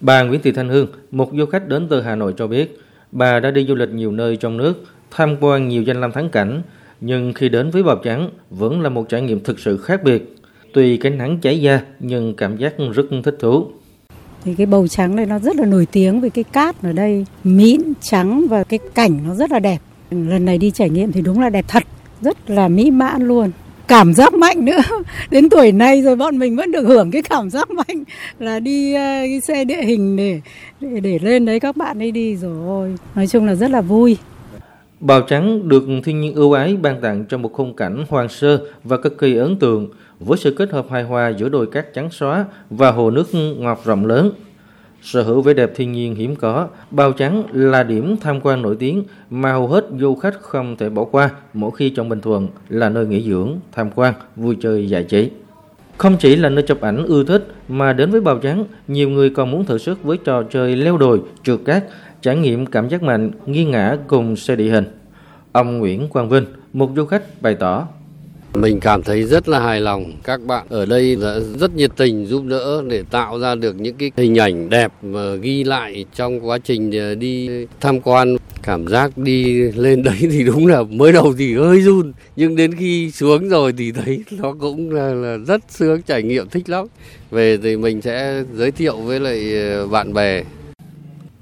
Bà Nguyễn Thị Thanh Hương, một du khách đến từ Hà Nội cho biết, bà đã đi du lịch nhiều nơi trong nước, tham quan nhiều danh lam thắng cảnh, nhưng khi đến với Bào Trắng vẫn là một trải nghiệm thực sự khác biệt. Tuy cái nắng cháy da nhưng cảm giác rất thích thú. Thì cái bầu trắng này nó rất là nổi tiếng với cái cát ở đây mịn trắng và cái cảnh nó rất là đẹp. Lần này đi trải nghiệm thì đúng là đẹp thật, rất là mỹ mãn luôn cảm giác mạnh nữa. Đến tuổi này rồi bọn mình vẫn được hưởng cái cảm giác mạnh là đi uh, cái xe địa hình để, để để lên đấy các bạn ấy đi rồi. Nói chung là rất là vui. Bào trắng được thiên nhiên ưu ái ban tặng trong một khung cảnh hoang sơ và cực kỳ ấn tượng với sự kết hợp hài hòa giữa đồi cát trắng xóa và hồ nước ngọt rộng lớn. Sở hữu vẻ đẹp thiên nhiên hiếm có, Bào Trắng là điểm tham quan nổi tiếng mà hầu hết du khách không thể bỏ qua mỗi khi trong Bình Thuận là nơi nghỉ dưỡng, tham quan, vui chơi giải trí. Không chỉ là nơi chụp ảnh ưa thích mà đến với Bào Trắng, nhiều người còn muốn thử sức với trò chơi leo đồi, trượt cát, trải nghiệm cảm giác mạnh, nghiêng ngã cùng xe địa hình. Ông Nguyễn Quang Vinh, một du khách bày tỏ mình cảm thấy rất là hài lòng. Các bạn ở đây rất nhiệt tình giúp đỡ để tạo ra được những cái hình ảnh đẹp mà ghi lại trong quá trình à, đi tham quan. Cảm giác đi lên đấy thì đúng là mới đầu thì hơi run, nhưng đến khi xuống rồi thì thấy nó cũng là, là rất sướng trải nghiệm thích lắm. Về thì mình sẽ giới thiệu với lại à, bạn bè.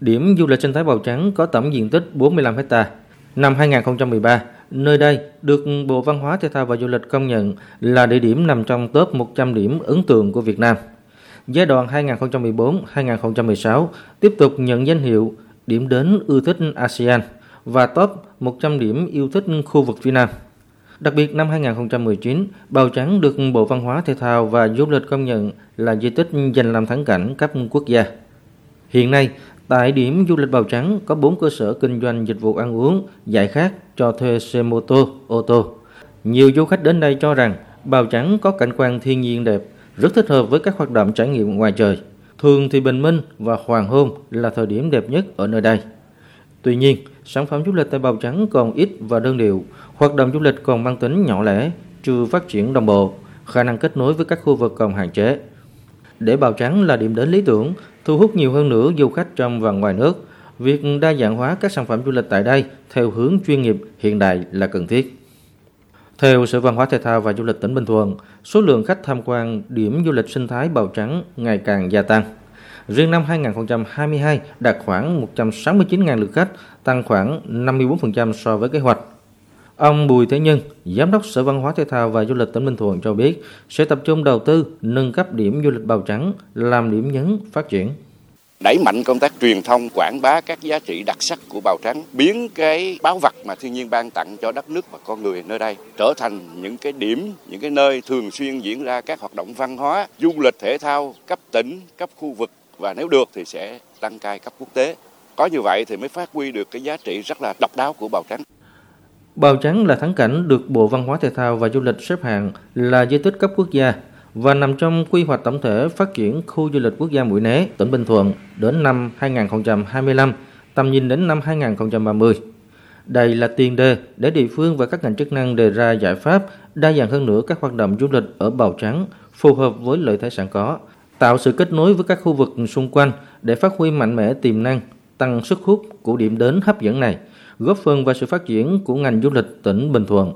Điểm du lịch sinh thái Bào Trắng có tổng diện tích 45 hectare. Năm 2013, Nơi đây được Bộ Văn hóa Thể thao và Du lịch công nhận là địa điểm nằm trong top 100 điểm ấn tượng của Việt Nam. Giai đoạn 2014-2016 tiếp tục nhận danh hiệu điểm đến ưa thích ASEAN và top 100 điểm yêu thích khu vực phía Nam. Đặc biệt năm 2019, Bào Trắng được Bộ Văn hóa Thể thao và Du lịch công nhận là di tích danh làm thắng cảnh cấp quốc gia. Hiện nay, Tại điểm du lịch Bào Trắng có 4 cơ sở kinh doanh dịch vụ ăn uống, giải khát cho thuê xe mô tô, ô tô. Nhiều du khách đến đây cho rằng Bào Trắng có cảnh quan thiên nhiên đẹp, rất thích hợp với các hoạt động trải nghiệm ngoài trời. Thường thì bình minh và hoàng hôn là thời điểm đẹp nhất ở nơi đây. Tuy nhiên, sản phẩm du lịch tại Bào Trắng còn ít và đơn điệu, hoạt động du lịch còn mang tính nhỏ lẻ, chưa phát triển đồng bộ, khả năng kết nối với các khu vực còn hạn chế. Để Bào Trắng là điểm đến lý tưởng, thu hút nhiều hơn nữa du khách trong và ngoài nước. Việc đa dạng hóa các sản phẩm du lịch tại đây theo hướng chuyên nghiệp hiện đại là cần thiết. Theo Sở Văn hóa Thể thao và Du lịch tỉnh Bình Thuận, số lượng khách tham quan điểm du lịch sinh thái Bào Trắng ngày càng gia tăng. Riêng năm 2022 đạt khoảng 169.000 lượt khách, tăng khoảng 54% so với kế hoạch. Ông Bùi Thế Nhân, Giám đốc Sở Văn hóa Thể thao và Du lịch tỉnh Bình Thuận cho biết sẽ tập trung đầu tư nâng cấp điểm du lịch Bào Trắng làm điểm nhấn phát triển. Đẩy mạnh công tác truyền thông quảng bá các giá trị đặc sắc của bào trắng biến cái báo vật mà thiên nhiên ban tặng cho đất nước và con người nơi đây trở thành những cái điểm những cái nơi thường xuyên diễn ra các hoạt động văn hóa du lịch thể thao cấp tỉnh cấp khu vực và nếu được thì sẽ đăng cai cấp quốc tế. Có như vậy thì mới phát huy được cái giá trị rất là độc đáo của bào trắng Bào Trắng là thắng cảnh được Bộ Văn hóa Thể thao và Du lịch xếp hạng là di tích cấp quốc gia và nằm trong quy hoạch tổng thể phát triển khu du lịch quốc gia Mũi Né, tỉnh Bình Thuận đến năm 2025, tầm nhìn đến năm 2030. Đây là tiền đề để địa phương và các ngành chức năng đề ra giải pháp đa dạng hơn nữa các hoạt động du lịch ở Bào Trắng phù hợp với lợi thế sẵn có, tạo sự kết nối với các khu vực xung quanh để phát huy mạnh mẽ tiềm năng, tăng sức hút của điểm đến hấp dẫn này – góp phần vào sự phát triển của ngành du lịch tỉnh Bình Thuận.